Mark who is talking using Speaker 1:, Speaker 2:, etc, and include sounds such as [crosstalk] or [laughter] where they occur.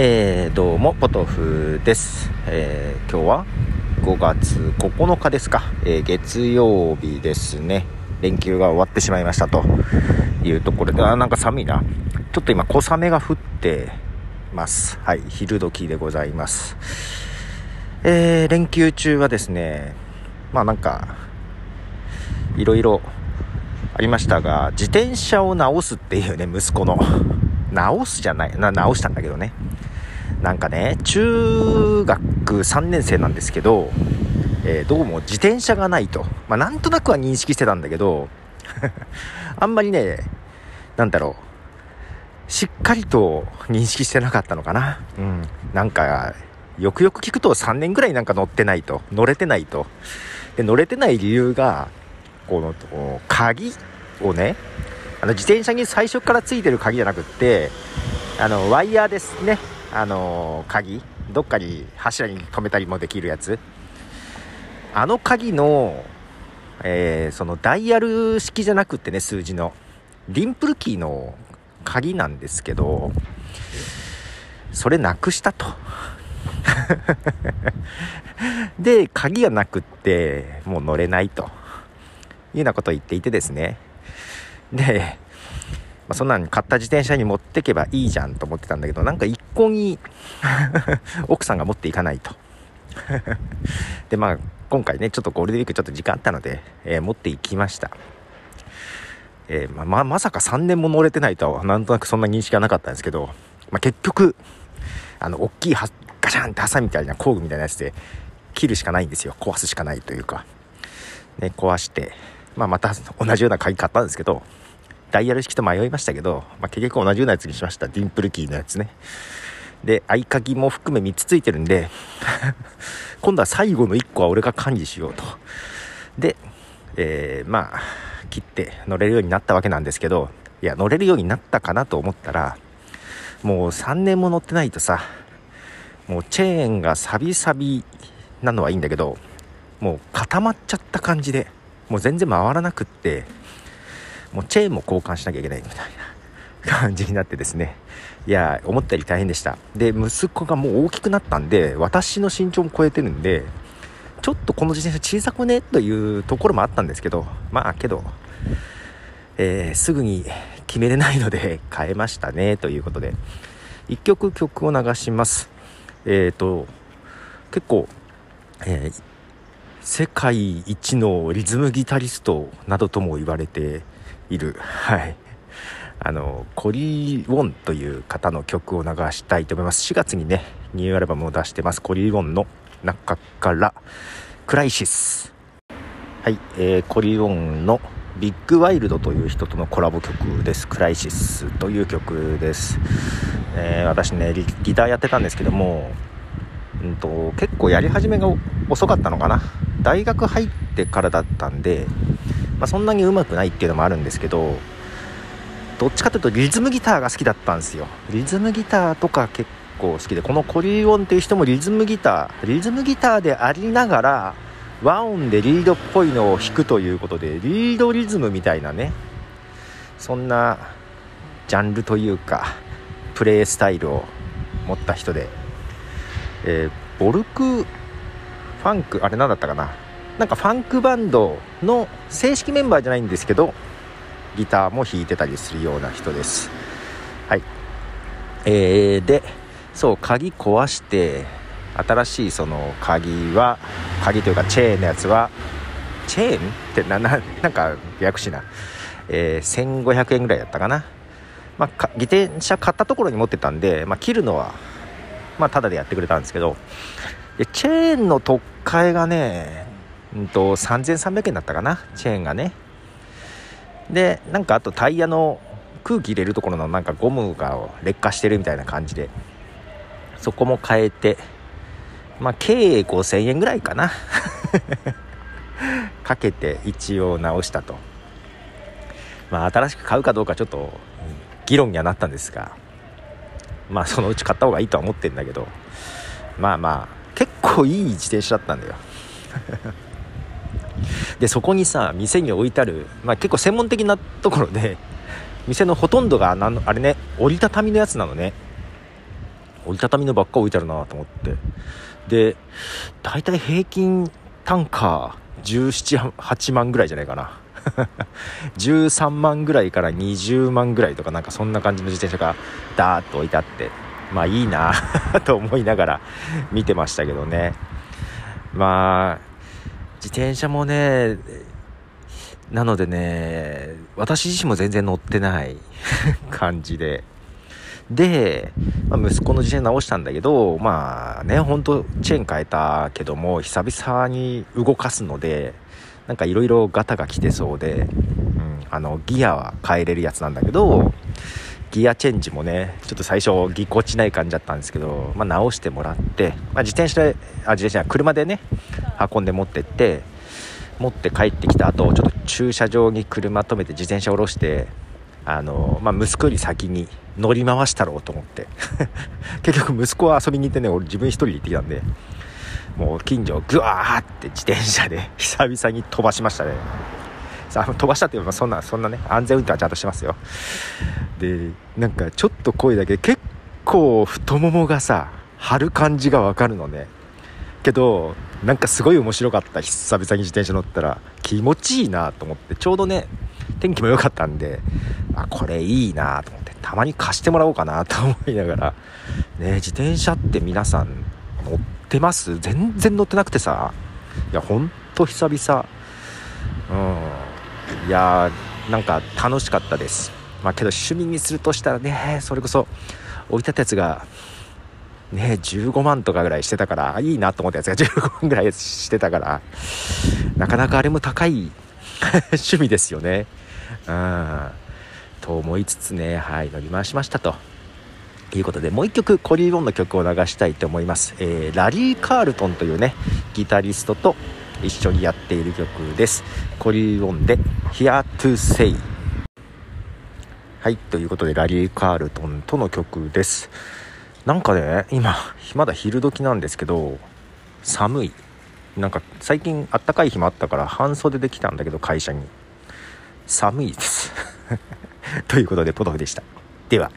Speaker 1: えー、どうも、ポトフです。えー、今日は5月9日ですか、えー、月曜日ですね。連休が終わってしまいましたというところで、あ、なんか寒いな。ちょっと今、小雨が降ってます。はい、昼時でございます。えー、連休中はですね、まあなんか、いろいろありましたが、自転車を直すっていうね、息子の。直すじゃない、な、直したんだけどね。なんかね、中学3年生なんですけど、えー、どうも自転車がないと。まあ、なんとなくは認識してたんだけど、[laughs] あんまりね、なんだろう、しっかりと認識してなかったのかな。うん。なんか、よくよく聞くと3年ぐらいなんか乗ってないと。乗れてないと。で、乗れてない理由が、この、鍵をね、あの自転車に最初からついてる鍵じゃなくって、あの、ワイヤーですね。あの鍵どっかに柱に止めたりもできるやつ。あの鍵の、えー、そのダイヤル式じゃなくってね数字の。リンプルキーの鍵なんですけどそれなくしたと。[laughs] で鍵がなくってもう乗れないと。いうようなことを言っていてですね。でまあ、そんなに買った自転車に持ってけばいいじゃんと思ってたんだけど、なんか一向に [laughs] 奥さんが持っていかないと。[laughs] で、まあ、今回ね、ちょっとゴールデンウィークちょっと時間あったので、えー、持っていきました。えー、まままさか3年も乗れてないとは、なんとなくそんな認識はなかったんですけど、まあ、結局、あの、大きいはガシャンって挟みたいな工具みたいなやつで切るしかないんですよ。壊すしかないというか。ね、壊して、まあ、また同じような鍵買ったんですけど、ダイヤル式と迷いましたけど、まあ、結局同じようなやつにしました。ディンプルキーのやつね。で、合鍵も含め3つついてるんで [laughs] 今度は最後の1個は俺が管理しようと。で、えー、まあ、切って乗れるようになったわけなんですけど、いや、乗れるようになったかなと思ったら、もう3年も乗ってないとさ、もうチェーンがサビサビなのはいいんだけど、もう固まっちゃった感じで、もう全然回らなくって、もうチェーンも交換しなきゃいけないみたいな感じになってですね。いや思ったより大変でした。で息子がもう大きくなったんで私の身長も超えてるんでちょっとこの自転車小さくね？というところもあったんですけどまあけど、えー、すぐに決めれないので [laughs] 変えましたねということで。1曲曲を流します。えっ、ー、と結構、えー、世界一のリズムギタリストなどとも言われている、はい。あの、コリー・ウォンという方の曲を流したいと思います。4月にね、ニューアルバムを出してます。コリー・ウォンの中から、クライシス。はい、えー、コリー・ウォンのビッグワイルドという人とのコラボ曲です。クライシスという曲です。えー、私ねギターやってたんですけども、うんと、結構やり始めが遅かったのかな。大学入ってからだったんで、まあ、そんなに上手くないっていうのもあるんですけどどっちかというとリズムギターが好きだったんですよ。リズムギターとか結構好きでこのコリー・オンっていう人もリズムギターリズムギターでありながら和音でリードっぽいのを弾くということでリードリズムみたいなねそんなジャンルというかプレースタイルを持った人で、えー、ボルクファンクあれ何だったかな？なんかファンクバンドの正式メンバーじゃないんですけどギターも弾いてたりするような人です。はい。えー、でそう鍵壊して新しいその鍵は鍵というかチェーンのやつはチェーンってなななんか略しな、えー、1500円ぐらいだったかな。まあ、自転車買ったところに持ってたんで、まあ、切るのは、まあ、タダでやってくれたんですけど。でチェーンの取っ替えがねうんと、3300円だったかな、チェーンがね。で、なんかあとタイヤの空気入れるところのなんかゴムが劣化してるみたいな感じで、そこも変えて、まあ、計5000円ぐらいかな。[laughs] かけて一応直したと。まあ、新しく買うかどうかちょっと議論にはなったんですが、まあ、そのうち買った方がいいとは思ってるんだけど、まあまあ、結構いい自転車だったんだよ。でそこにさ店に置いてある、まあ、結構専門的なところで [laughs] 店のほとんどがあのあれね折りたたみのやつなのね。折りたたみのばっか置いてあるなと思って。で大体平均単価178万ぐらいじゃないかな。[laughs] 13万ぐらいから20万ぐらいとかなんかそんな感じの自転車がダーッと置いてあってまあいいな [laughs] と思いながら見てましたけどね。まあ自転車もねなのでね私自身も全然乗ってない [laughs] 感じで。で、まあ、息子の自転車直したんだけどまあねほんとチェーン変えたけども久々に動かすのでなんかいろいろガタが来てそうで、うん、あのギアは変えれるやつなんだけどギアチェンジもねちょっと最初ぎこちない感じだったんですけど、まあ、直してもらって、まあ、自転車であ自転車車でね運んで持ってって持って帰ってきた後ちょっと駐車場に車止めて自転車下ろしてあの、まあ、息子より先に乗り回したろうと思って。[laughs] 結局息子は遊びに行ってね俺自分一人で行ってきたんでもう近所をぐわーって自転車で [laughs] 久々に飛ばしましたね。さあ飛ばしたっていうかそんなそんなね安全運転はちゃんとしてますよ。でなんかちょっと声だけ結構太ももがさ張る感じがわかるのね。けどなんかすごい面白かった。久々に自転車乗ったら気持ちいいなと思って。ちょうどね天気も良かったんであこれいいなと思ってたまに貸してもらおうかなと思いながら。ね自転車って皆さん乗ってます？全然乗ってなくてさ。いやほんと久々。うん。いやーなんか楽しかったです。まあけど趣味にするとしたらねそれこそ置いてたやつがね15万とかぐらいしてたからいいなと思ったやつが15万ぐらいしてたからなかなかあれも高い [laughs] 趣味ですよね。うん。と思いつつねはい乗り回しましたと。いうことでもう一曲コリー・ボンの曲を流したいと思います、えー、ラリー・カールトンというねギタリストと一緒にやっている曲です。コリー・ボンで「Here to Say」はいということでラリー・カールトンとの曲です。なんかね今まだ昼時なんですけど寒い。なんか最近あったかい日もあったから半袖で来たんだけど会社に。寒いです。[laughs] ということでポトフでした。では。